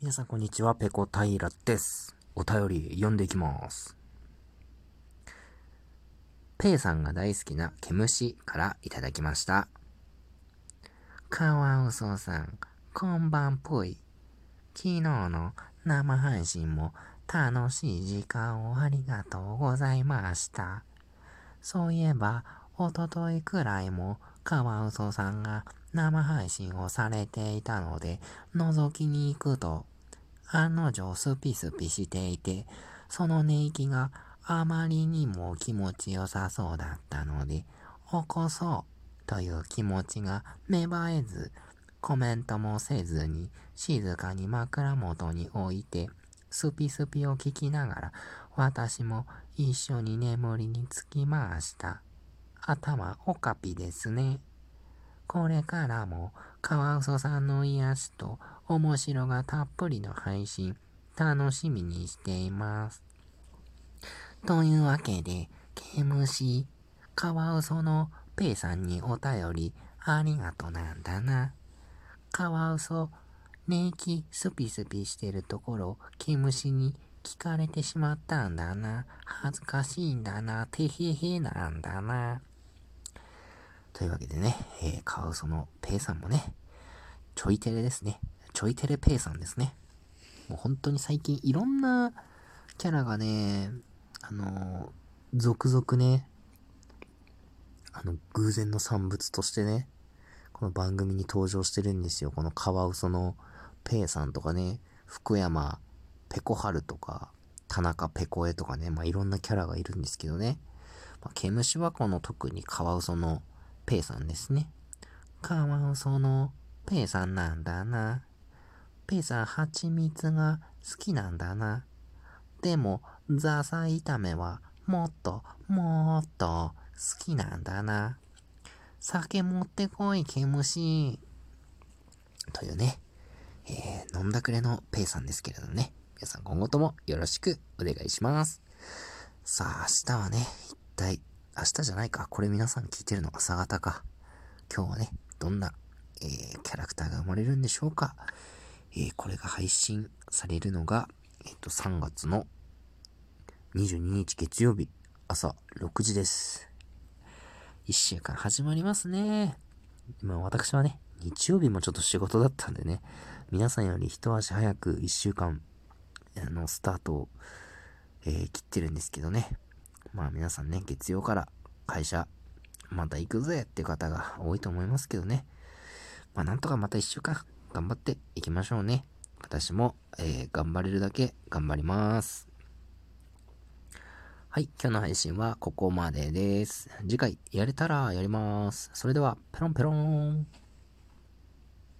皆さんこんにちは、ペコ平です。お便り読んでいきます。ペイさんが大好きな毛虫からいただきました。カワウソさん、こんばんぽい。昨日の生配信も楽しい時間をありがとうございました。そういえば、おとといくらいもカワウソさんが生配信をされていたので、覗きに行くと、案の定スピスピしていて、その寝息があまりにも気持ちよさそうだったので、起こそうという気持ちが芽生えず、コメントもせずに静かに枕元に置いて、スピスピを聞きながら、私も一緒に眠りにつきました。頭おかぴですね。これからも、カワウソさんの癒しと面白がたっぷりの配信、楽しみにしています。というわけで、毛虫、カワウソのペイさんにお便りありがとなんだな。カワウソ、寝息スピスピしてるところ、毛虫に聞かれてしまったんだな。恥ずかしいんだな。てへへなんだな。というわけでね、えー、カワウソのペイさんもね、ちょいテレですね。ちょいテレペイさんですね。もう本当に最近いろんなキャラがね、あのー、続々ね、あの、偶然の産物としてね、この番組に登場してるんですよ。このカワウソのペイさんとかね、福山ペコハルとか、田中ペコエとかね、まあ、いろんなキャラがいるんですけどね。まあ、毛虫はこの特にカワウソのペーさんですね。カワウソのペーさんなんだな。ペーさん蜂蜜が好きなんだな。でも、ザサイ炒めはもっと、もっと好きなんだな。酒持ってこい、毛虫。というね、えー、飲んだくれのペーさんですけれどね。皆さん今後ともよろしくお願いします。さあ、明日はね、一体明日じゃないか。これ皆さん聞いてるの朝方か。今日はね、どんな、えー、キャラクターが生まれるんでしょうか。えー、これが配信されるのが、えっ、と、3月の22日月曜日、朝6時です。1週間始まりますね。まあ私はね、日曜日もちょっと仕事だったんでね、皆さんより一足早く1週間、あの、スタートを、えー、切ってるんですけどね。まあ皆さんね、月曜から会社、また行くぜって方が多いと思いますけどね。まあなんとかまた一週間頑張っていきましょうね。私も、えー、頑張れるだけ頑張ります。はい、今日の配信はここまでです。次回やれたらやります。それでは、ペロンペロン。